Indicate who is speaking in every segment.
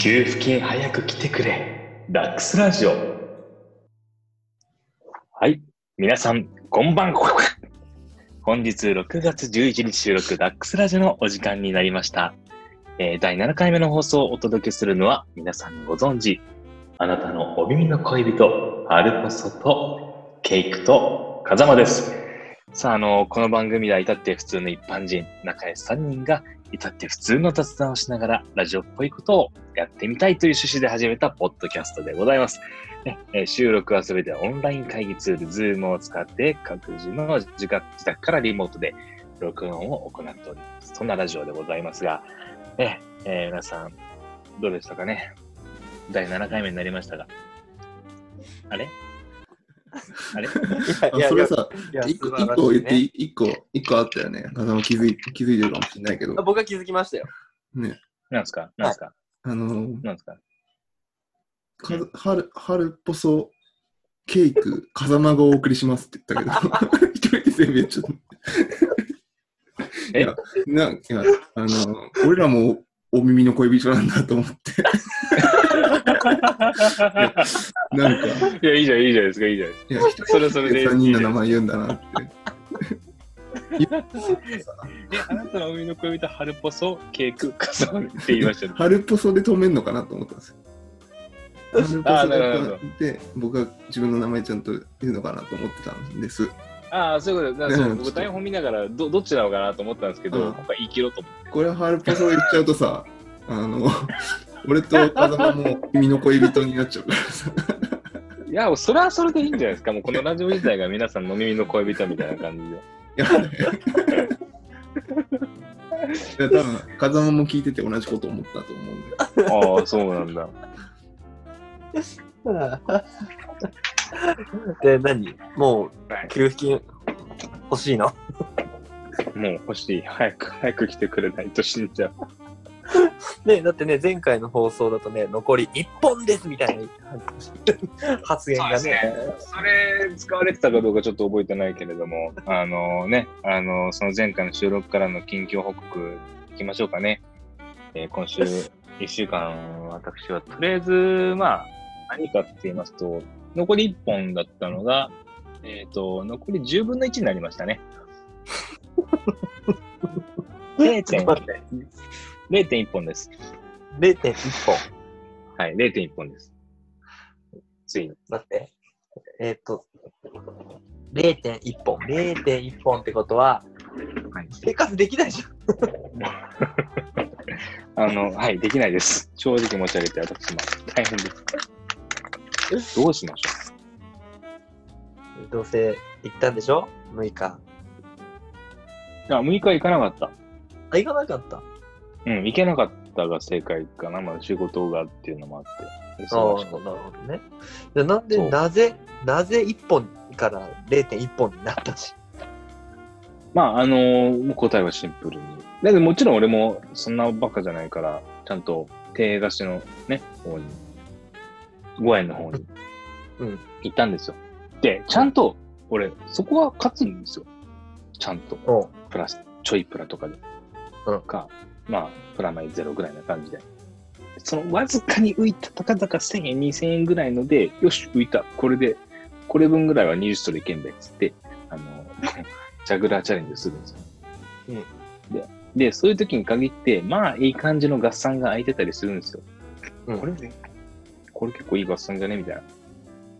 Speaker 1: 給付金早く来てくれ。ダックスラジオ。はい。皆さん、こんばんは。本日6月11日収録ダックスラジオのお時間になりました。えー第7回目の放送をお届けするのは皆さんご存知、あなたのお耳の恋人、アルコソとケイクと風間です。さあ、あの、この番組では至って普通の一般人、仲良し3人が至って普通の雑談をしながらラジオっぽいことをやってみたいという趣旨で始めたポッドキャストでございます。ねえ収録はすべてオンライン会議ツール、Zoom を使って各自の自宅自宅からリモートで録音を行っております。そんなラジオでございますが、ねえー皆さん、どうでしたかね？第7回目になりましたが。あれ？あれ？
Speaker 2: あそれさ、一個一個言って一個、一個あったよね。風間気づい気づいてるかもしれないけど
Speaker 3: あ。僕は気づきましたよ。
Speaker 2: ね。
Speaker 1: なんですか？なんですか？
Speaker 2: あのー、
Speaker 1: なんですか？
Speaker 2: か春、春っぽそケーク、風間がお送りしますって言ったけど、一人で全部やっちゃった。
Speaker 1: え？
Speaker 2: いや、な、いや、あのー、俺らもお耳の恋人なんだと思って、なんか、
Speaker 1: いや、いいじゃん、いいじゃないですか、いいじゃないですか。
Speaker 2: いや、一人
Speaker 1: それはそれで。
Speaker 2: で3人の名前言うんだなって。
Speaker 1: え、あなたの海の恋人、春ポソ、ケーク、カサって言いましたね。
Speaker 2: 春っぽそで止めんのかなと思ったんですよ。春
Speaker 1: あなるほど
Speaker 2: で、僕は自分の名前ちゃんと言うのかなと思ってたんです。
Speaker 1: ああ、そういうことだ。だからそう僕、台本見ながらど、どっちなのかなと思ったんですけど、
Speaker 2: うん
Speaker 1: 今回言い切ろうと思って。
Speaker 2: これ春っぽそ言っちゃうとさ、あの、俺と風間も君の恋人になっちゃうからさ。
Speaker 1: いや、それはそれでいいんじゃないですか。もうこのラジオ自体が皆さんの耳の恋人みたいな感じで。
Speaker 2: いや、ね、いや多分風間も聞いてて同じこと思ったと思うんで。
Speaker 1: ああ、そうなんだ。
Speaker 3: で、何？もう、給付金欲しいの？
Speaker 1: もう欲しい。早く、早く来てくれないと死んじゃう。
Speaker 3: ね、だってね、前回の放送だとね、残り1本ですみたいな発言がね。
Speaker 1: それ使われてたかどうかちょっと覚えてないけれども、あのね、あの、その前回の収録からの近況報告いきましょうかね。えー今週1週間、私はとりあえず、まあ、何かって言いますと、残り1本だったのが、えっ、と、残り10分の1になりましたね。0.1
Speaker 3: ちょっと待って
Speaker 1: 0.1本です。
Speaker 3: 0.1本。
Speaker 1: はい、0.1本です。ついに。
Speaker 3: 待って。えっ、と、0.1本。0.1本ってことは、
Speaker 1: はい
Speaker 3: 生活できないじゃん。
Speaker 1: あの、はい、できないです。正直申し上げて、私も大変です。どうしましょ
Speaker 3: どうせ行ったんでしょ ?6 日。
Speaker 1: う。あ、6日行かなかった。
Speaker 3: あ、行かなかった。
Speaker 1: うん、行けなかったが正解かな。まだ仕事がっていうのもあって。
Speaker 3: ああ、
Speaker 1: 忙しかっ
Speaker 3: なるほどね。じゃあなんで、なぜ、なぜ1本から0.1本になったし？
Speaker 1: たまあ、あのー答えはシンプルに。だけどもちろん俺もそんなバカじゃないから、ちゃんと手貸しのね、方に、5円の方に
Speaker 3: うん。
Speaker 1: 行ったんですよ。で、ちゃんと、俺、そこは勝つんですよ。ちゃんと。プラス、ちょいプラとかで。
Speaker 3: うん
Speaker 1: か、まあ、プラマイゼロぐらいな感じで。そのわずかに浮いたたかだか1000円、2000円ぐらいので、よし、浮いた。これで、これ分ぐらいは20ストでいけんだよ、つって、あの、ジャグラーチャレンジするんですよ。で、で、そういう時に限って、まあ、いい感じの合算が空いてたりするんですよ。
Speaker 3: うん
Speaker 1: これね、これ結構いい合算じゃね？みたいな。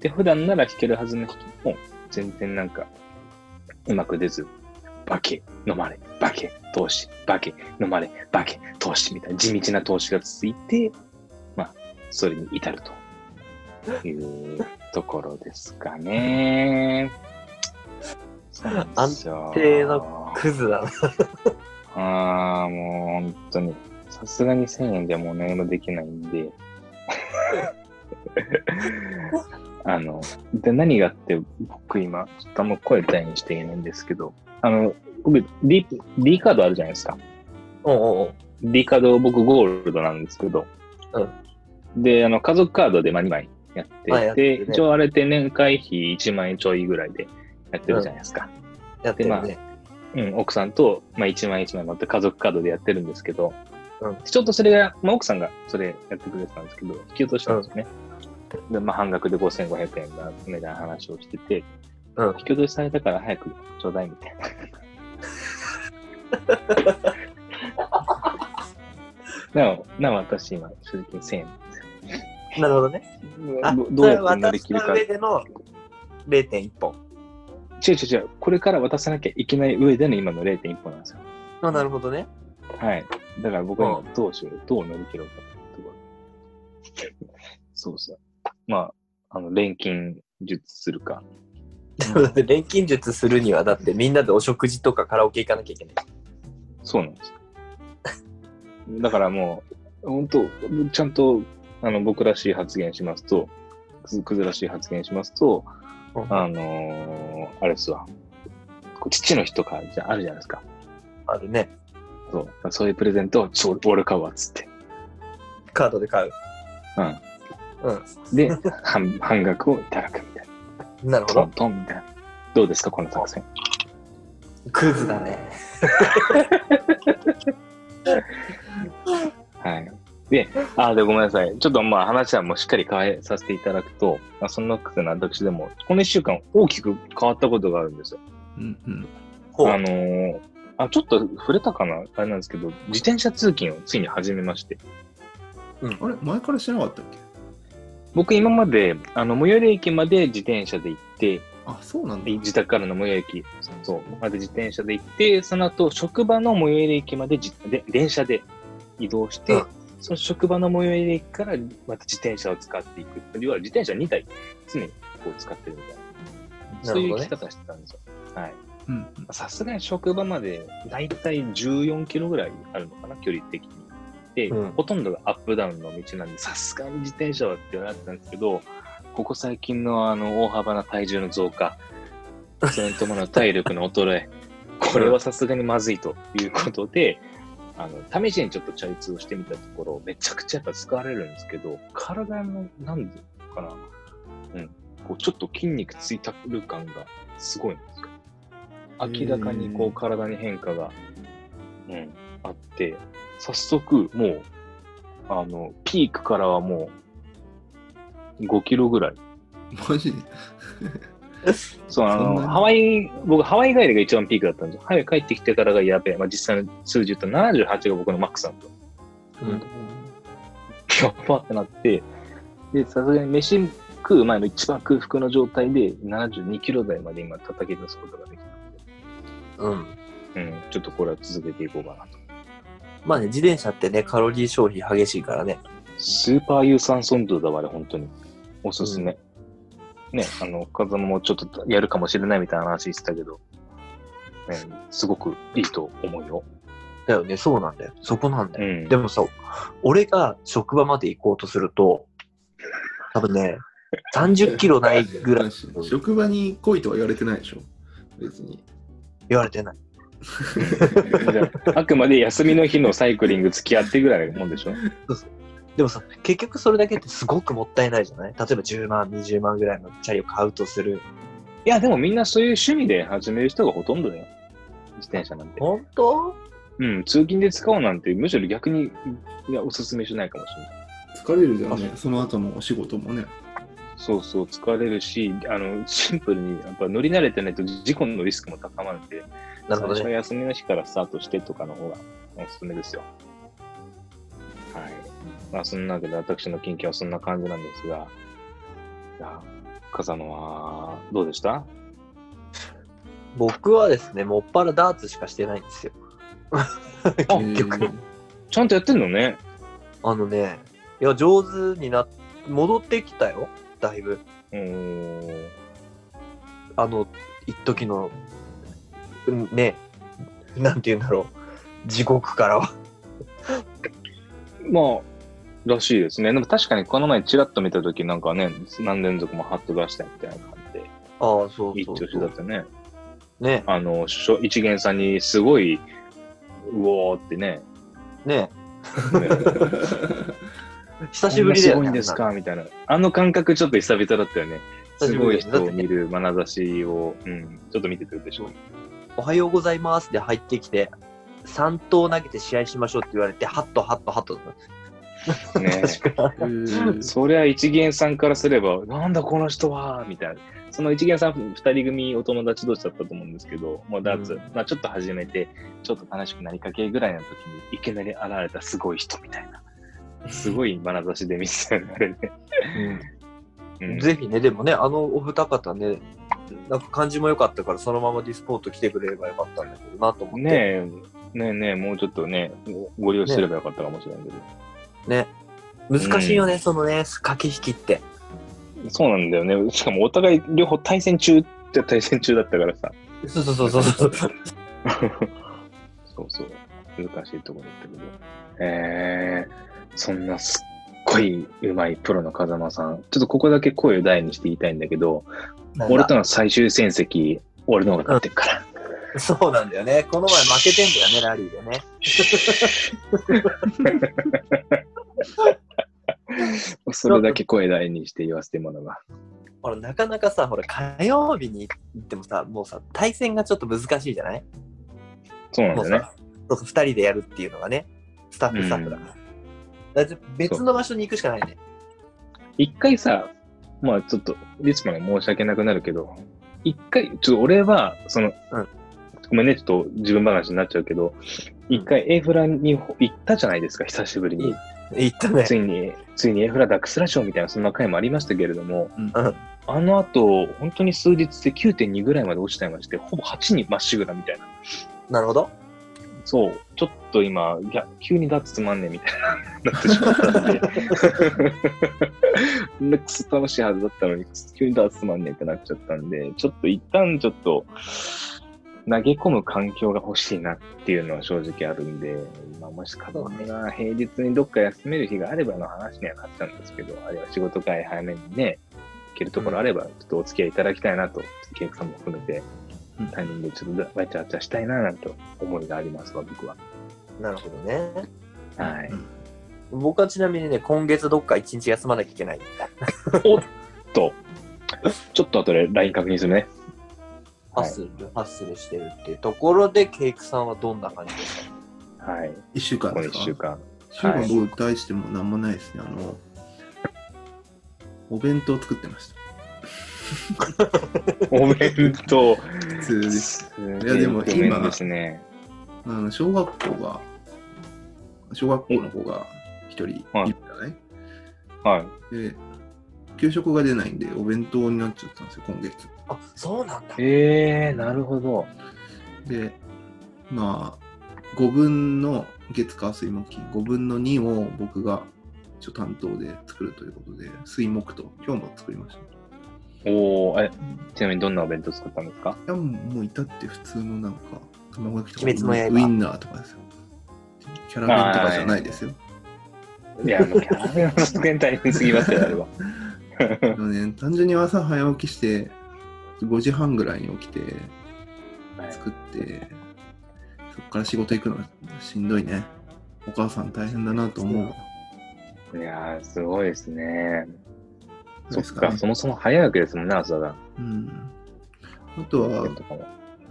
Speaker 1: で、普段なら弾けるはずの弾きも、全然なんか、うまく出ず、バケ、飲まれ、バケ、投資、バケ、飲まれ、バケ、投資みたいな地道な投資が続いて、まあ、それに至るというところですかね。
Speaker 3: 安定のクズだな。
Speaker 1: ああ、もう本当に。さすがに1000円でもう何もできないんで。あの、で、何があって、僕今、ちょっとあんま声大にしていないんですけど、あの、僕、D、D カードあるじゃないですか。
Speaker 3: おうおう
Speaker 1: D カード僕ゴールドなんですけど、で、あの、家族カードでまあ2枚やって、
Speaker 3: て
Speaker 1: で、
Speaker 3: るね
Speaker 1: 一応あれって年会費1万円ちょいぐらいでやってるじゃないですか。
Speaker 3: やってるね。
Speaker 1: うん、奥さんと、まあ、1枚1枚持って家族カードでやってるんですけど、
Speaker 3: うん
Speaker 1: ちょっとそれが、まあ、奥さんがそれやってくれてたんですけど、引き落としたんですよね。で、まあ、半額で5500円だ、みたいな話をしてて、
Speaker 3: うん
Speaker 1: 引き落としされたから早くちょうだいみたいな。なお、なお私今、正直1000円
Speaker 3: なるほどね。あ、
Speaker 1: どどうやって乗り切るか。
Speaker 3: 上での0.1本。
Speaker 1: 違う違う違う。これから渡さなきゃいけない上での今の0.1本なんですよ。
Speaker 3: あ、なるほどね。
Speaker 1: はい。だから僕はどうしよう、どう乗り切ろうかってところ。そうそう。まあ、あの、錬金術するか。
Speaker 3: だって錬金術するには、だってみんなでお食事とかカラオケ行かなきゃいけない。
Speaker 1: そうなんですよ。だからもう、本当ちゃんと、あの、僕らしい発言しますと、くずくずらしい発言しますと、あのーあれですわ。父の日とかじゃあるじゃないですか。
Speaker 3: あるね。
Speaker 1: そう。そういうプレゼントを、ちょ、俺買うわ、っつって。
Speaker 3: カードで買う。
Speaker 1: うん。
Speaker 3: うん。
Speaker 1: で、半、半額をいただくみたいな。
Speaker 3: なるほど
Speaker 1: トン。トンみたいな。どうですか、この作戦。
Speaker 3: クズだね。
Speaker 1: はい。で、あ、で、ごめんなさい。ちょっとまあ話はもうしっかり変えさせていただくと、まあ、そんなくな私でも、この一週間大きく変わったことがあるんですよ。
Speaker 2: うんうん。
Speaker 3: ほう。
Speaker 1: あのーあ、ちょっと触れたかな？あれなんですけど、自転車通勤をついに始めまして。
Speaker 2: あれ？前からしてなかったっけ？
Speaker 1: 僕今まで、あの、最寄り駅まで自転車で行って、
Speaker 2: あ、そうなんだ
Speaker 1: で。自宅からの最寄り駅、そう、まで自転車で行って、その後、職場の最寄り駅までじで電車で移動して、
Speaker 3: うん
Speaker 1: その職場の最寄り駅からまた自転車を使っていく。要は自転車2台常にこう使ってるみたいな。そういう生き方してたんですよ。はい。さすがに職場までだいたい14キロぐらいあるのかな、距離的に。で、
Speaker 3: うん
Speaker 1: ほとんどがアップダウンの道なんで、さすがに自転車はって言われてたんですけど、ここ最近のあの大幅な体重の増加、それに伴う体力の衰え、これはさすがにまずいということで、あの、試しにちょっとチャリ通をしてみたところ、めちゃくちゃやっぱ使われるんですけど、体の、なんでかな、うん、こうちょっと筋肉ついたる感がすごいんですよ。明らかにこう体に変化が、うん、あって、早速もう、あの、ピークからはもう、5キロぐらい。
Speaker 2: マジ？で
Speaker 1: そう、あの、ハワイ、僕、ハワイ帰りが一番ピークだったんですよ。ハワイ帰ってきてからがやべえ。まあ、実際の数字言うと78が僕のマックスなんですよ。
Speaker 3: うん。
Speaker 1: やっばってなって、で、さすがに飯食う前の一番空腹の状態で72キロ台まで今叩き出すことができ
Speaker 3: うん。
Speaker 1: たので、うん、ちょっとこれは続けていこうかなと。
Speaker 3: まあね、自転車ってね、カロリー消費激しいからね。
Speaker 1: スーパー有酸素運動だわ、あれ、本当に。おすすめ。ね、あの、風間もちょっとやるかもしれないみたいな話言ってたけど、ね、すごくいいと思うよ。
Speaker 3: だよね、そうなんだよ。そこなんだよ。
Speaker 1: うん。
Speaker 3: でもさ、俺が職場まで行こうとすると、多分ね、30キロないぐらい
Speaker 2: 職場に来いとは言われてないでしょ？別に。
Speaker 3: 言われてない。
Speaker 1: ああくまで休みの日のサイクリング付き合ってぐらいのもんでしょ？
Speaker 3: でもさ、結局それだけってすごくもったいないじゃない？例えば10万、20万ぐらいのチャリを買うとする。
Speaker 1: いや、でもみんなそういう趣味で始める人がほとんどだよ。自転車なんて。
Speaker 3: 本当？
Speaker 1: うん、通勤で使おうなんて、むしろ逆に、いや、おすすめしないかもしれない。
Speaker 2: 疲れるじゃんね。その後のお仕事もね。
Speaker 1: そうそう、疲れるし、あの、シンプルに、やっぱ乗り慣れてないと事故のリスクも高まるんで、
Speaker 3: なるほどね。
Speaker 1: 休みの日からスタートしてとかの方がおすすめですよ。はい。まあ、そんなわけで私の近況はそんな感じなんですが、じゃあ、風野は、どうでした？
Speaker 3: 僕はですね、もっぱらダーツしかしてないんですよ。結局。
Speaker 1: ちゃんとやってんのね？
Speaker 3: あのね、いや、上手になっ、戻ってきたよ。だいぶ。
Speaker 1: うーん。
Speaker 3: あの、一時の、うんね、なんて言うんだろう。地獄からは。
Speaker 1: まあ、らしいですね。でも確かにこの前チラッと見たときなんかね、何連続もハット出したみたいな感じで、
Speaker 3: ああ、そうそうそう。
Speaker 1: 子だったね。
Speaker 3: ね、
Speaker 1: あの、しょ一元さんにすごい、うおーってね、
Speaker 3: ね、
Speaker 1: ね
Speaker 3: 久しぶりだよね。
Speaker 1: すごいんですかみたいな。あの感覚ちょっと久々だったよね。
Speaker 3: 久
Speaker 1: すごい人を見る眼差しを、うん、ちょっと見てくるでしょ。
Speaker 3: おはようございますで入ってきて、3投投げて試合しましょうって言われて、ハット、ハット、ハットだった。
Speaker 1: ね そりゃ一元さんからすれば、なんだこの人はみたいな。その一元さん二人組お友達同士だったと思うんですけど、もうダーツ、
Speaker 3: うん
Speaker 1: まあちょっと始めて、ちょっと悲しくなりかけぐらいの時にいきなり現れたすごい人みたいな。すごい眼差しで見せてられて。うん
Speaker 3: ぜひね、でもね、あのお二方ね、なんか感じも良かったから、そのままディスポート来てくれればよかったんだけどなと思って。
Speaker 1: ねえ、ねえねえ、もうちょっとね、ご利用すればよかったかもしれないけど。
Speaker 3: ね。難しいよね、
Speaker 1: うん
Speaker 3: そのね、駆け引きって。
Speaker 1: そうなんだよね。しかもお互い両方対戦中って対戦中だったからさ。
Speaker 3: そうそうそうそうそう。
Speaker 1: そうそう。難しいところだったけど。えー、そんなすっごい上手いプロの風間さん。ちょっとここだけ声を大にして言いたいんだけど、俺との最終戦績、俺の方が勝ってるから。
Speaker 3: そうなんだよね。この前負けてんだよね、ラリーでね。
Speaker 1: それだけ声大にして言わせてもらうわ。
Speaker 3: ほら、なかなかさ、ほら、火曜日に行ってもさ、もうさ、対戦がちょっと難しいじゃない？
Speaker 1: そうなんだよね。
Speaker 3: そうそう、二人でやるっていうのがね、スタッフスタッフだから。だって別の場所に行くしかないね。
Speaker 1: 一回さ、まあちょっと、リスマに申し訳なくなるけど、一回、ちょっと俺は、その、
Speaker 3: うん
Speaker 1: ごめんね、ちょっと自分話になっちゃうけど、一回エイフラに行ったじゃないですか、久しぶりに。
Speaker 3: 行ったね。
Speaker 1: ついに、ついにエイフラダックスラショーみたいな、そんな回もありましたけれども、
Speaker 3: うん。
Speaker 1: あの後、本当に数日で9.2ぐらいまで落ちちゃいまして、ほぼ8にまっしぐらみたいな。
Speaker 3: なるほど。
Speaker 1: そう、ちょっと今、いや、急にダーツつまんねえみたいな、なってしまったんで。クソ楽しいはずだったのに、急にダーツつまんねえってなっちゃったんで、ちょっと一旦ちょっと、投げ込む環境が欲しいなっていうのは正直あるんで、まあ、もしかが平日にどっか休める日があればの話にはなっちゃうんですけど、あるいは仕事会早めにね、行けるところあれば、ちょっとお付き合いいただきたいなと、ケイクさんも含めて
Speaker 2: うん、
Speaker 1: タイミングでちょっとわちゃわちゃしたいななんて思いがありますわ、僕は。
Speaker 3: なるほどね。
Speaker 1: はい。
Speaker 3: 僕はちなみにね、今月どっか一日休まなきゃいけない。
Speaker 1: と、ちょっと後で LINE 確認するね。
Speaker 3: ハッスル、ハッスルしてるっていうところで、ケイクさんはどんな感じですか？
Speaker 1: はい。
Speaker 2: 一週間
Speaker 1: 1
Speaker 2: ですか？
Speaker 1: 週間。
Speaker 2: 一週間僕大してもなんもないですね。あの、お弁当作ってました。
Speaker 1: お弁当。
Speaker 2: 普通です。
Speaker 1: い
Speaker 2: やでも今
Speaker 1: ですね。
Speaker 2: あの小学校が、小学校の子が一人いるじゃない、
Speaker 1: はい。
Speaker 2: で、給食が出ないんで、お弁当になっちゃったんですよ、今月。
Speaker 3: あ、そうなんだ。
Speaker 1: えー、なるほど。
Speaker 2: で、まあ、5分の月火水木金、5分の2を僕が一応担当で作るということで、水木と今日も作りました。
Speaker 1: おー、え、ちなみにどんなお弁当作ったんですか？
Speaker 2: いや、もう至って普通のなんか、卵焼きとかウインナーとかですよ。キャラ弁とかじゃないですよ。
Speaker 1: いや、もうキャラメルの出現大変すぎますよ、あれは。
Speaker 2: あのね、単純に朝早起きして、5時半ぐらいに起きて、
Speaker 1: はい
Speaker 2: 作って、そこから仕事行くのしんどいね。お母さん大変だなと思う。
Speaker 1: いやー、すごいですね。そっ
Speaker 2: そうですか
Speaker 1: そもそも早いわけですもんね、朝が。
Speaker 2: うん。あとは、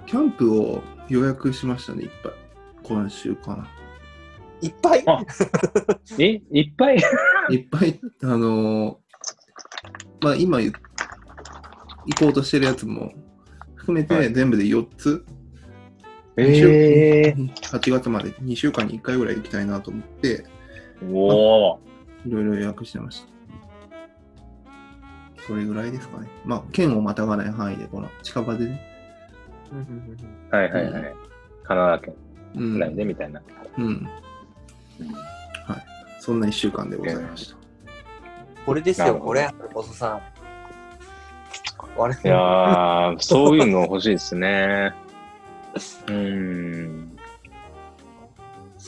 Speaker 2: キャンプを予約しましたね、いっぱい。今週かな。
Speaker 3: いっぱい？
Speaker 1: あえ？いっぱい？
Speaker 2: いっぱい、あのーまあ今言行こうとしてるやつも含め
Speaker 1: はい
Speaker 2: て全部で4つ、
Speaker 1: え
Speaker 2: 8月まで2週間に1回ぐらい行きたいなと思って、
Speaker 1: ー、おー。
Speaker 2: いろいろ予約してました。それぐらいですかね。まあ、県をまたがない範囲で、この近場でね。
Speaker 1: はいはいはい。神奈川県
Speaker 2: うん。
Speaker 1: ぐらいでみたいな。
Speaker 2: うん。はい。そんな1週間でございました。
Speaker 3: これですよ、これ、おそさん。あれ
Speaker 1: いやー、そういうの欲しいですね。うーん。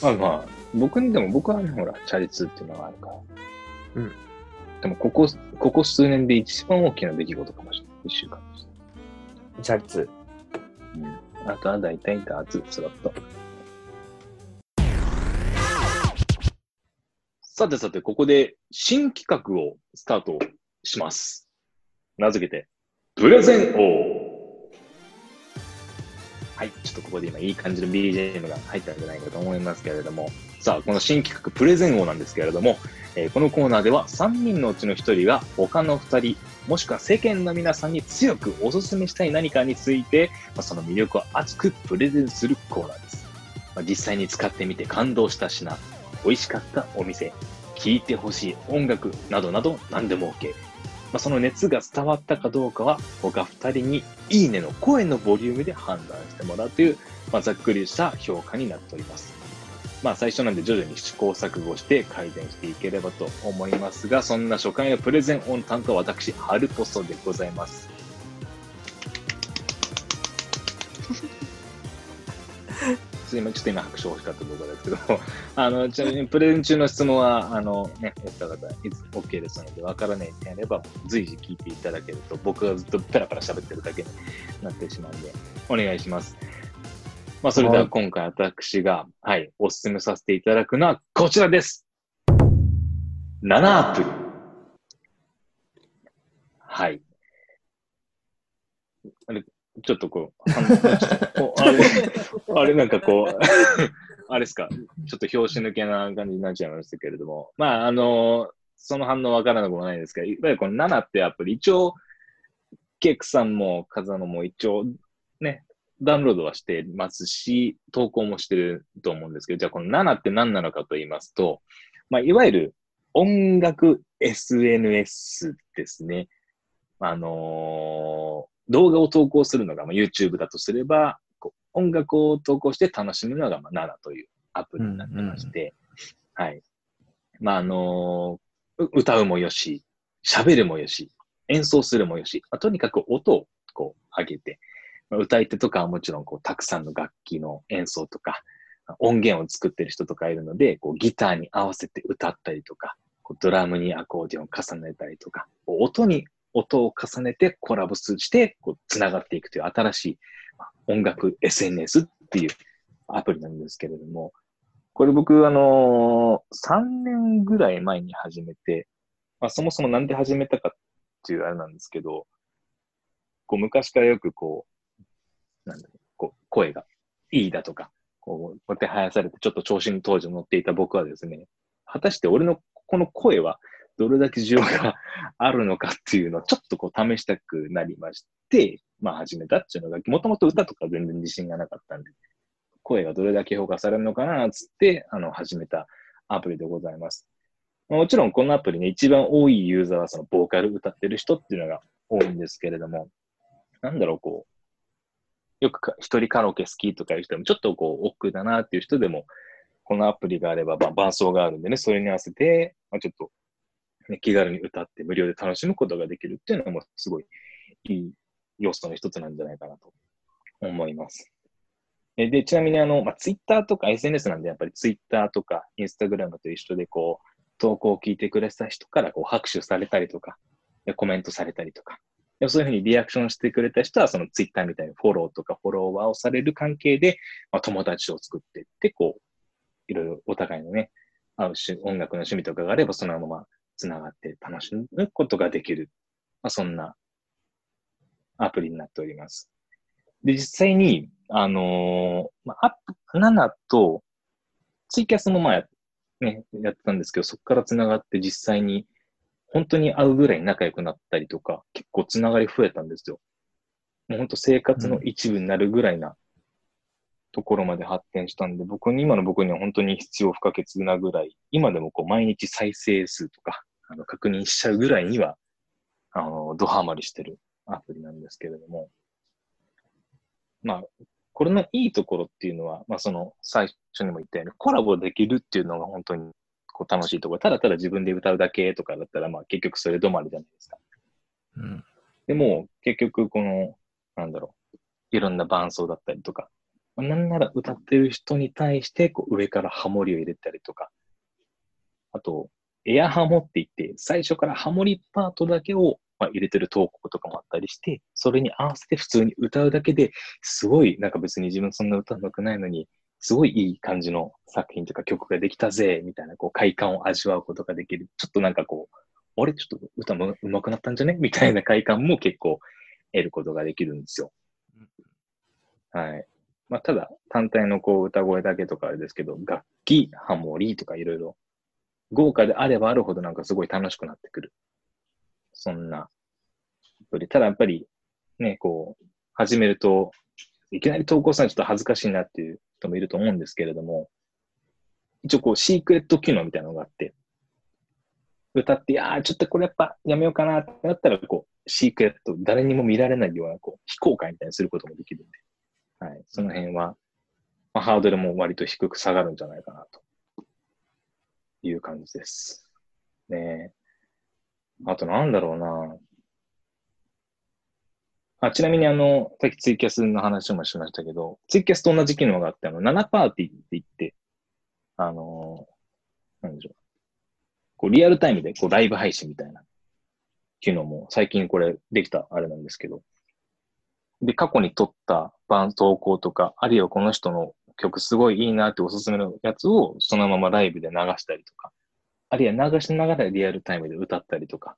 Speaker 1: まあまあ、僕にでも僕はね、ほら、チャリ通っていうのがあるから。
Speaker 3: うん。
Speaker 1: でも、ここ、ここ数年で一番大きな出来事かもしれない。一週間でした。
Speaker 3: チャリツ。
Speaker 1: うん。あとは大体ダーツ、スロット。さてさて、ここで新企画をスタートします。名付けて、プレゼン王。はい、ちょっとここで今いい感じの BGM が入ったんじゃないかと思いますけれども、さあ、この新企画プレゼン王なんですけれども、えーこのコーナーでは3人のうちの1人が他の2人、もしくは世間の皆さんに強くお勧めしたい何かについて、まあ、その魅力を熱くプレゼンするコーナーです。まあ、実際に使ってみて感動した品、美味しかったお店、聴いてほしい音楽などなど何でも OK。まあ、その熱が伝わったかどうかは他2人にいいねの声のボリュームで判断してもらうという、まあ、ざっくりした評価になっております。まあ最初なんで徐々に試行錯誤して改善していければと思いますが、そんな初回のプレゼンオン担当は私、ハルポソでございます。すいません、ちょっと今拍手欲しかったところですけど、あの、ちなみにプレゼン中の質問は、あのね、お二方、いつ OK ですので、わからないんであれば、随時聞いていただけると、僕がずっとペラペラ喋ってるだけになってしまうんで、お願いします。まあ、それでは今回私が、はい、お勧めさせていただくのはこちらです。7アプリ。はい。ちょっとこう、あれ、あれなんかこう、あれですか、ちょっと拍子抜けな感じになっちゃいましたけれども、まあ、あの、その反応わからなくもないですけど、いわゆるこの7ってアプリ、一応、ケイクさんも風野も一応、ね、ダウンロードはしてますし、投稿もしてると思うんですけど、じゃあこの7って何なのかと言いますと、まあ、いわゆる音楽 SNS ですね。あのー動画を投稿するのが、まあ、YouTube だとすれば、こう音楽を投稿して楽しむのが、まあ、7というアプリになってまして、はい。まあ、あのーう歌うもよし、喋るもよし、演奏するもよし、まあとにかく音をこう上げて、まあ歌い手とかはもちろんこうたくさんの楽器の演奏とか、音源を作ってる人とかいるので、こうギターに合わせて歌ったりとか、こうドラムにアコーディオンを重ねたりとか、音に音を重ねてコラボして、こう繋がっていくという新しい音楽 SNS っていうアプリなんですけれども、これ僕、あのー、3年ぐらい前に始めて、まあ、そもそもなんで始めたかっていうあれなんですけど、こう昔からよくこう、なんだろう、こう声がいいだとか、こう、もてはやされてちょっと調子に当時乗っていた僕はですね、果たして俺のこの声はどれだけ需要があるのかっていうのをちょっとこう試したくなりまして、まあ始めたっていうのが、もともと歌とか全然自信がなかったんで、声がどれだけ評価されるのかな、つって、あの、始めたアプリでございます。もちろんこのアプリね、一番多いユーザーはそのボーカル歌ってる人っていうのが多いんですけれども、なんだろう、こう、よく一人カラオケ好きとかいう人でも、ちょっとこう、億劫だなっていう人でも、このアプリがあれば、まあ、伴奏があるんでね、それに合わせて、ま、ちょっと、ね、気軽に歌って無料で楽しむことができるっていうのも、すごいいい要素の一つなんじゃないかなと思います。で、ちなみにあの、まあ、ツイッターとか SNS なんで、やっぱりツイッターとかインスタグラムと一緒で、こう、投稿を聞いてくれた人からこう拍手されたりとか、コメントされたりとか、そういうふうにリアクションしてくれた人は、そのツイッターみたいにフォローとかフォロワーをされる関係で、まあ、友達を作っていって、こう、いろいろお互いのね、合うし音楽の趣味とかがあれば、そのまま繋がって楽しむことができる。まあ、そんなアプリになっております。で、実際に、あのーまあ、アップ7とツイキャスもまあや,、ね、やってたんですけど、そこから繋がって実際に本当に会うぐらい仲良くなったりとか、結構繋がり増えたんですよ。もう本当生活の一部になるぐらいなところまで発展したんで、僕に、今の僕には本当に必要不可欠なぐらい、今でもこう毎日再生数とか、あの確認しちゃうぐらいには、あの、ドハマりしてるアプリなんですけれども、まあ、これのいいところっていうのは、まあその最初にも言ったようにコラボできるっていうのが本当にこう楽しいところ。ただただ自分で歌うだけとかだったら、まあ結局それ止まりじゃないですか。
Speaker 2: うん。
Speaker 1: でも結局この、なんだろう、いろんな伴奏だったりとか、まあなんなら歌ってる人に対してこう上からハモリを入れたりとか、あと、エアハモって言って、最初からハモリパートだけをまあ入れてる投稿とかもあったりして、それに合わせて普通に歌うだけで、すごい、なんか別に自分そんな歌うまくないのに、すごいいい感じの作品とか曲ができたぜ、みたいな、こう、快感を味わうことができる。ちょっとなんかこう、あれ？ちょっと歌も上手くなったんじゃね？みたいな快感も結構得ることができるんですよ。はい。まあ、ただ単体のこう歌声だけとかあれですけど、楽器、ハモリとかいろいろ、豪華であればあるほどなんかすごい楽しくなってくる。そんな。ただやっぱり、ね、こう、始めると、いきなり投稿されるとちょっと恥ずかしいなっていう人もいると思うんですけれども、一応こう、シークレット機能みたいなのがあって、歌って、いやー、ちょっとこれやっぱやめようかなってなったら、こう、シークレット、誰にも見られないような、こう、非公開みたいにすることもできるんで、はい。その辺は、まあ、ハードルも割と低く下がるんじゃないかな、という感じです。ね。あとなんだろうなあ、ちなみにあの、さっきツイキャスの話もしましたけど、ツイキャスと同じ機能があって、あの、7パーティーって言って、あのーなんでしょう。こう、リアルタイムでこう、ライブ配信みたいな機能も最近これできたあれなんですけど、で、過去に撮った版投稿とか、あるいはこの人の曲すごいいいなっておすすめのやつをそのままライブで流したりとか、あるいは流しながらリアルタイムで歌ったりとか、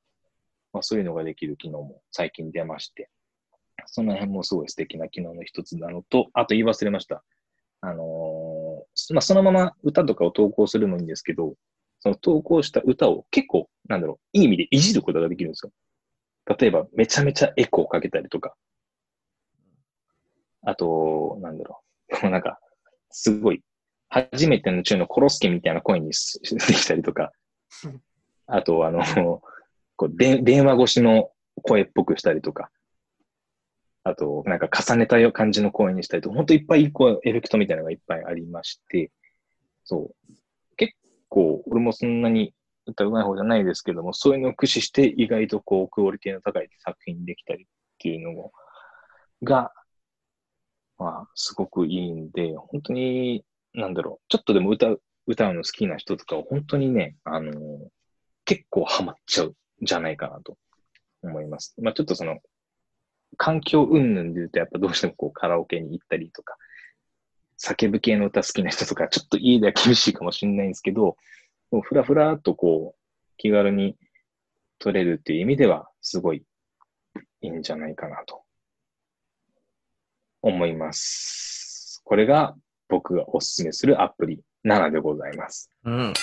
Speaker 1: まあそういうのができる機能も最近出まして、その辺もすごい素敵な機能の一つなのと、あと言い忘れました。あのーまあそのまま歌とかを投稿するのもいいんですけど、その投稿した歌を結構、なんだろう、いい意味でいじることができるんですよ。例えば、めちゃめちゃエコーかけたりとか、あと、なんだろ、う なんか、すごい、初めての中のコロスケみたいな声にすできたりとか、あと、あの、こうで電話越しの声っぽくしたりとか、あと、なんか重ねたよ感じの声にしたりとか、ほんといっぱいこうエフェクトみたいなのがいっぱいありまして、そう。結構、俺もそんなに歌うまい方じゃないですけども、そういうのを駆使して意外とこう、クオリティの高い作品できたりっていうのも、が、まあ、すごくいいんで、本当に、なんだろう、ちょっとでも歌う、歌うの好きな人とかは本当にね、あの結構ハマっちゃうんじゃないかなと思います。まあちょっとその、環境云々で言うとやっぱどうしてもこうカラオケに行ったりとか、叫ぶ系の歌好きな人とか、ちょっと家では厳しいかもしれないんですけど、もうふらふらっとこう、気軽に取れるっていう意味では、すごいいいんじゃないかなと思います。これが僕がおすすめするアプリ7でございます。
Speaker 3: うん。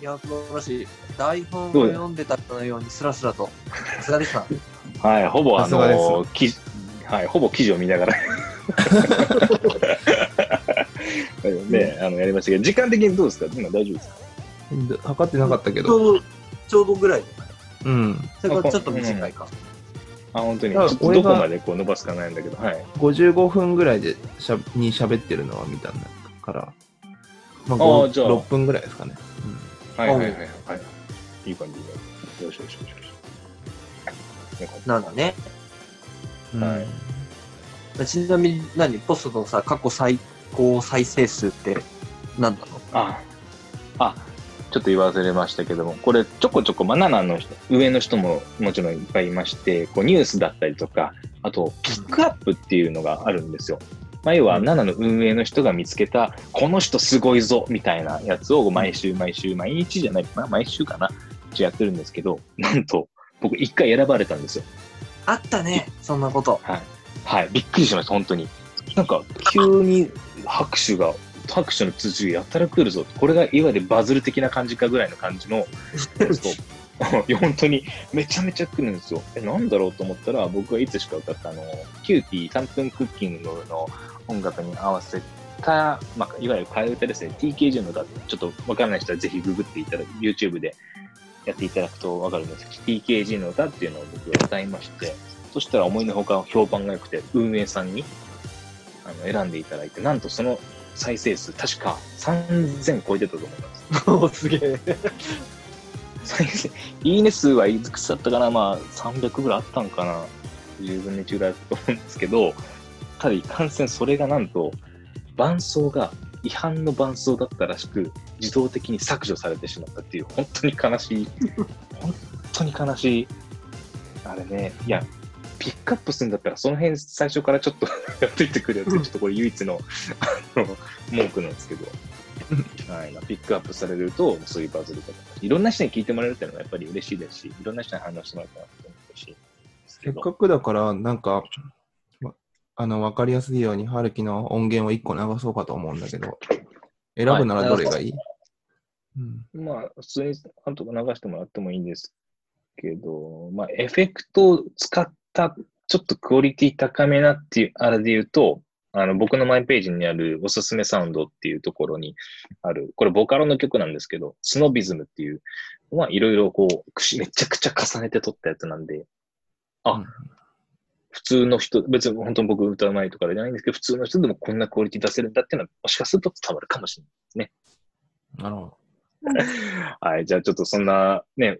Speaker 3: いや、素晴らしい。台本を読んでたかのようにスラスラと。さすがでした。
Speaker 1: はい、ほぼあの、記事はい、ほぼ記事を見ながら ね、あの、やりましたけど、時間的にどうですか？今大丈夫ですか？
Speaker 2: 測ってなかったけ
Speaker 3: ちょ
Speaker 2: ど。
Speaker 3: うど、ちょうどぐらい。
Speaker 2: うん。
Speaker 3: それからちょっと短いか。
Speaker 1: あ、本当に。どこまでこう伸ばすかないんだけど、はい。
Speaker 2: 55分ぐらいでしゃに喋ってるのは見たんだから、まあ、
Speaker 1: あじゃあ
Speaker 2: 6分ぐらいですかね。
Speaker 1: はいはいはいはい。いい感じで。よしよしよしよし。よかった
Speaker 3: なんだね。
Speaker 2: うん。
Speaker 1: はい
Speaker 2: うん
Speaker 3: ちなみに何？ポストのさ、過去最高再生数って何なの？
Speaker 1: あ、あ、ちょっと言わせれましたけども、これちょこちょこ、まあ、7の人、上の人ももちろんいっぱいいまして、こうニュースだったりとか、あと、ピックアップっていうのがあるんですよ。まあ、要は、
Speaker 3: うん
Speaker 1: 7の運営の人が見つけた、この人すごいぞ、みたいなやつを毎週毎週、毎日じゃないかな、毎週かな、一応やってるんですけど、なんと、僕一回選ばれたんですよ。
Speaker 3: あったね、そんなこと。
Speaker 1: はい。はい。びっくりしました、本当に。なんか、急に拍手が、拍手の通知がやったら来るぞ。これがいわゆるバズる的な感じかぐらいの感じの、本当にめちゃめちゃ来るんですよ。え、なんだろうと思ったら、僕がいつしか歌ったあの、キューティー3分クッキングの音楽に合わせた、まあ、いわゆる替え歌ですね。TKG の歌、ちょっとわからない人はぜひググっていただく、YouTube でやっていただくとわかるんですけど、TKG の歌っていうのを僕が歌いまして、そしたら思いのほか評判が良くて、運営さんにあの選んでいただいて、なんとその再生数、確か3000超えてたと思います。
Speaker 3: おすげえ。
Speaker 1: 再生いいね数はいくつだったかな？まあ、300ぐらいあったんかな ?10 分の1ぐらいだったと思うんですけど、ただいかんせんそれがなんと、伴奏が違反の伴奏だったらしく、自動的に削除されてしまったっていう、本当に悲しい、本当に悲しい、あれね、いや、ピックアップするんだったら、その辺最初からちょっと やっといてくれよって、ちょっとこれ唯一の あの文句なんですけど、はい。まあ、ピックアップされると、そういうバズり方。いろんな人に聞いてもらえるっていうのがやっぱり嬉しいですし、いろんな人に反応してもらったらし、ですけど。
Speaker 2: せっかくだから、なんか、まあの、わかりやすいように、春樹の音源を1個流そうかと思うんだけど、選ぶならどれがいい、うん、
Speaker 1: まあ、普通になんとか流してもらってもいいんですけど、まあ、エフェクトを使った、ちょっとクオリティ高めなっていう、あれで言うと、あの、僕のマイページにあるおすすめサウンドっていうところにある、これボカロの曲なんですけど、スノビズムっていう、まあ、いろいろこう、めちゃくちゃ重ねて撮ったやつなんで、あ、
Speaker 2: うん
Speaker 1: 普通の人、別に本当に僕歌うまいとかじゃないんですけど、普通の人でもこんなクオリティ出せるんだっていうのは、もしかすると伝わるかもしれない。
Speaker 2: なるほど。
Speaker 1: はい。じゃあちょっとそんなね、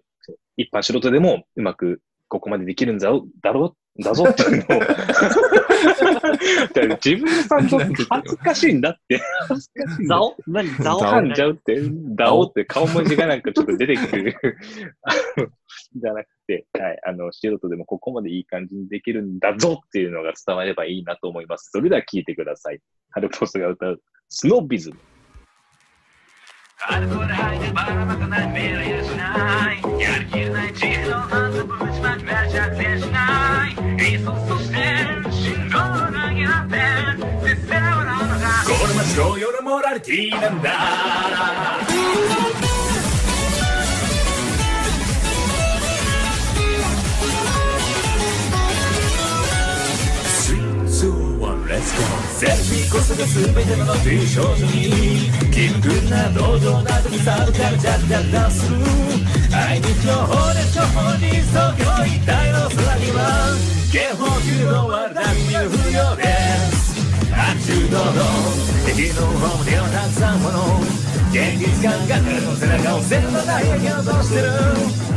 Speaker 1: 一般素人でもうまくここまでできるんだろう、だろう、だぞっていうのを。自分さんと恥ずかしいんだって。恥ずかしいんだ
Speaker 3: ザオ何？ザオ
Speaker 1: 噛んじゃうって、だおって顔文字がなんかちょっと出てくる。じゃなくて、はい。あの、素人でもここまでいい感じにできるんだぞっていうのが伝わればいいなと思います。それでは聞いてください。ハルポスが歌うスノービズム。
Speaker 4: アルコール吐いてばらまかない未来やしない。やりきれない地平のなんとぶちまきは着生しないいっそそして信号を投げ合って絶世はなのがこの街の夜モラリティなんだ。Let's go! セルフィーこそが全てなのという少女に気分くんな道場などにサブカルチャーでダンス愛に情報で情報に創業一体の空には警報級のワールドミュー不要です安中堂々敵の方にはたくさんもの現実感が彼の背中を線のない焼き落としてる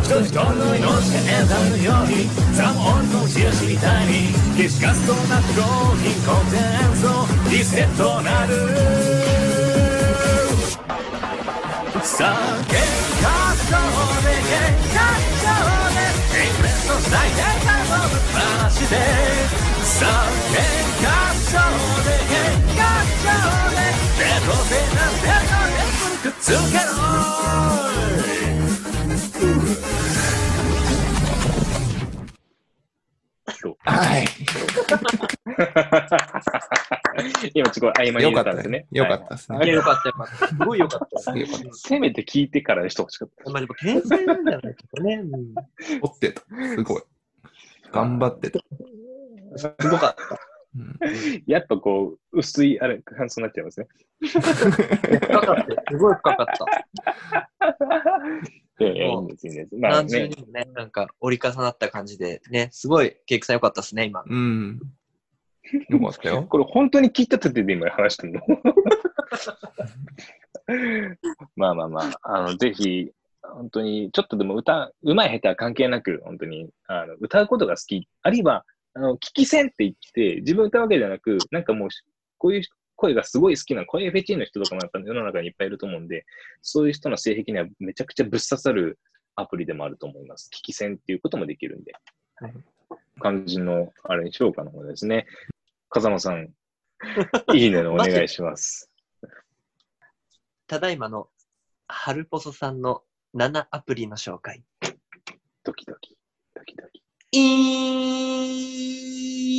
Speaker 4: 人人の命がエンタメのようにサモンの印みたいに消しカスとなって合品コンテンツのリセットなるさあ喧嘩そうで喧嘩そうでインベストしたい喧嘩をぶっ放してさあ喧嘩そうで喧嘩そうでデトセなんてつけろ
Speaker 2: はい。
Speaker 1: 今ちょっと合間に入
Speaker 2: よかった
Speaker 1: ですね。。
Speaker 2: よかったですね。
Speaker 3: いや、よかったよかった。すごいよかった。
Speaker 2: よかった
Speaker 1: せめて聞いてからにしてほしかった。
Speaker 3: まあでも天才なんじゃないですかね。うん
Speaker 2: 撮ってた。すごい。頑張ってた。
Speaker 3: すごかった。
Speaker 2: うん
Speaker 1: やっぱこう、薄い、あれ、感想になっちゃいますね。
Speaker 3: 深かったよ。すごい深かった。
Speaker 1: いやいや、いいんです、いいんです。まあ
Speaker 3: 何重
Speaker 1: ね、
Speaker 3: にもね、なんか折り重なった感じで、ね、すごいケイクさんよかったですね、今。
Speaker 2: うん。よかったよ。
Speaker 1: これ本当に聞いたとてで今話してるの？まあまあまあ、あの、ぜひ、本当に、ちょっとでも歌、うまい下手は関係なく、本当に、あの、歌うことが好き、あるいは、あの、聞き戦って言って、自分歌うわけじゃなく、なんかもう、こういう声がすごい好きな、声フェチの人とかもやっぱ世の中にいっぱいいると思うんで、そういう人の性癖にはめちゃくちゃぶっ刺さるアプリでもあると思います。聞き戦っていうこともできるんで。
Speaker 3: はい
Speaker 1: 肝心の、あれにしようかな、これですね。風間さん、いいねのお願いします。
Speaker 3: ただいまの、ハルポソさんの7アプリの紹介。
Speaker 1: ドキドキ、ドキドキ。
Speaker 3: い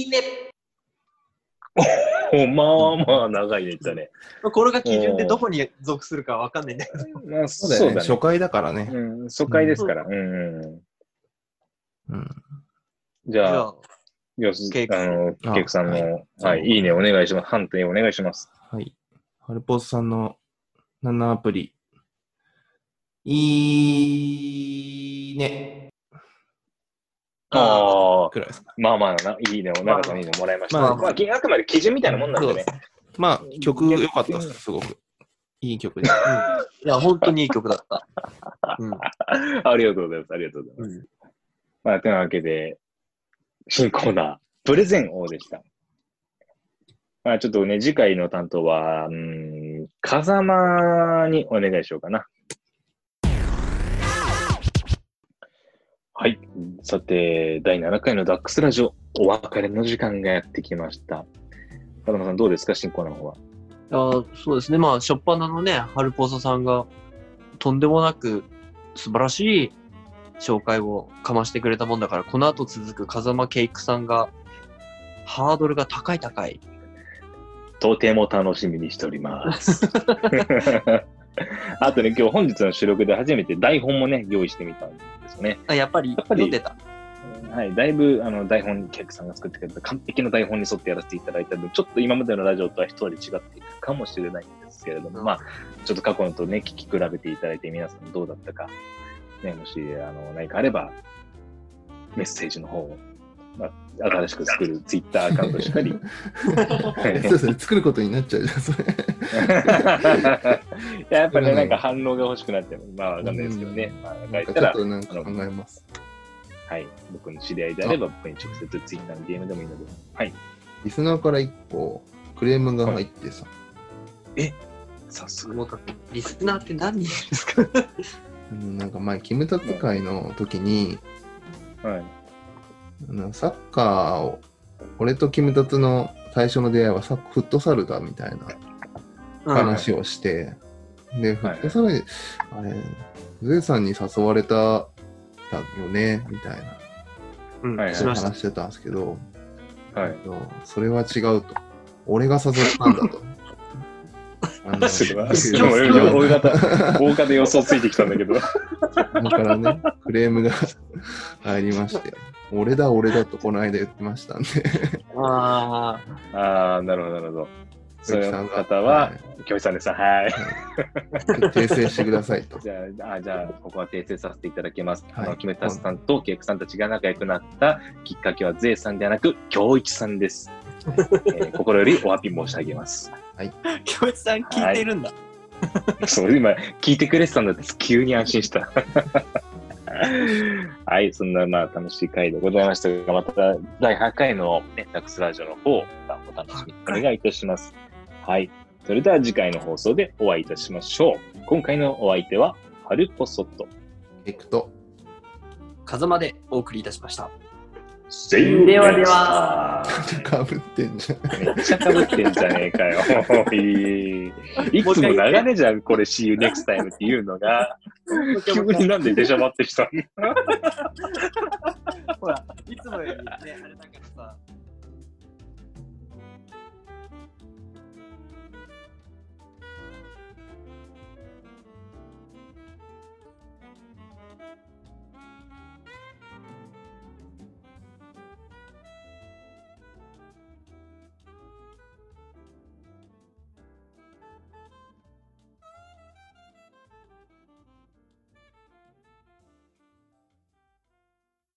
Speaker 3: いね。
Speaker 1: おまあまあ長いね、言ったね。
Speaker 3: これが基準でどこに属するかわかんないんだけど。
Speaker 1: まあ、
Speaker 2: そうだよね。初回だからね。
Speaker 1: うん、初回ですから。うんうん。
Speaker 2: うん。
Speaker 1: じゃあ、よし、
Speaker 3: ケイク
Speaker 1: あの、
Speaker 2: あ
Speaker 1: ケイクさんの、
Speaker 2: は
Speaker 1: はいい、いいねお願いします。判定お願いします。
Speaker 2: はい。ハルポスさんの7アプリ。いいね。
Speaker 1: ああ、
Speaker 2: くらいですか。
Speaker 1: まあまあな、いいね、長さんいいねもらいました。
Speaker 2: まあ
Speaker 1: まあ、あくまで基準みたいなもんなんでね。
Speaker 2: まあ、曲良かったです、すごく。いい曲で。
Speaker 3: いや、本当にいい曲だった。うん。
Speaker 1: ありがとうございます。ありがとうございます。
Speaker 3: うん
Speaker 1: まあ、というわけで、新コーナー、プレゼン王でした。まあ、ちょっとね、次回の担当は、うーん、風間にお願いしようかな。はい。さて、第7回のダックスラジオ、お別れの時間がやってきました。風間さん、どうですか、新コーナーの方は。
Speaker 3: あそうですね。まあ、初っ端のね、ハルポソさんが、とんでもなく素晴らしい紹介をかましてくれたもんだから、この後続く風間ケイクさんが、ハードルが高い高い。
Speaker 1: とても楽しみにしております。あとね、今日本日の収録で初めて台本もね、用意してみたんですよね。
Speaker 3: あ、やっぱり
Speaker 1: やっぱり
Speaker 3: 読んでた。
Speaker 1: はい、だいぶあの台本、客さんが作ってくれた完璧な台本に沿ってやらせていただいたので、ちょっと今までのラジオとは一通り違っていくかもしれないんですけれども、
Speaker 3: うん
Speaker 1: まあ、ちょっと過去のとね、聞き比べていただいて、皆さんどうだったか、ね、もしあの何かあれば、メッセージの方を、まあ、新しく作るツイッターアカウントしかり、
Speaker 2: そうですね、作ることになっちゃうじゃん、それ。
Speaker 1: い ややっぱね、なんか反応が欲しくなっても、まあわかんないですけどね。まあ、
Speaker 2: なんかちょっとなんか考えます。
Speaker 1: はい、僕の知り合いであれば、僕に直接ツイッターの DM でもいいので、はい、
Speaker 2: リスナーから一個クレームが入ってさ、
Speaker 1: 早速。
Speaker 3: もうリスナーって何人いるんですか？
Speaker 2: うんなんか前、キムタツ会の時に、
Speaker 1: はい。
Speaker 2: あのサッカーを、俺とキムタツの最初の出会いはサッフットサルだみたいな話をして、で、フ
Speaker 1: はい
Speaker 2: ットサルに、あれ、ゼイさんに誘われただよね、みたいな
Speaker 3: うん。
Speaker 2: 話してたんですけど、
Speaker 1: はい。
Speaker 2: それは違うと。俺が誘ったんだと。あの
Speaker 1: それは、でも俺大型、大型予想ついてきたんだけど。
Speaker 2: だからね、クレームが入りまして、俺だ、俺だとこの間言ってましたんで、
Speaker 3: あ
Speaker 1: ああ、なるほど、なるほど。そういう方は、京一さんです。はい。
Speaker 2: 訂正してくださいと。
Speaker 1: じゃあ、あじゃあ、ここは訂正させていただきます。
Speaker 2: はい
Speaker 1: あの、キムタスさんとケイクさんたちが仲良くなったきっかけは、ゼイさんではなく、京一さんです。えー心よりお詫び申し上げます。
Speaker 3: あ、京一さん聞いてるんだ。
Speaker 1: そう、今、聞いてくれてたんだって、急に安心した。はい、そんな、まあ、楽しい回でございましたが、また、第8回の、ね、ダックスラジオの方、またお楽しみにお願いいたします。はい。それでは次回の放送でお会いいたしましょう。今回のお相手は、ハルポソット。
Speaker 2: エクト。
Speaker 3: 風間でお送りいたしました。
Speaker 1: で
Speaker 3: はでは。
Speaker 2: かぶってんじゃん。
Speaker 1: めっちゃかぶってんじゃねえかよ。おいいつも流れじゃん、これ See you next time っていうのが。急になんで出しゃばってきたの？
Speaker 3: ほら、いつもよりね、あれだからさ、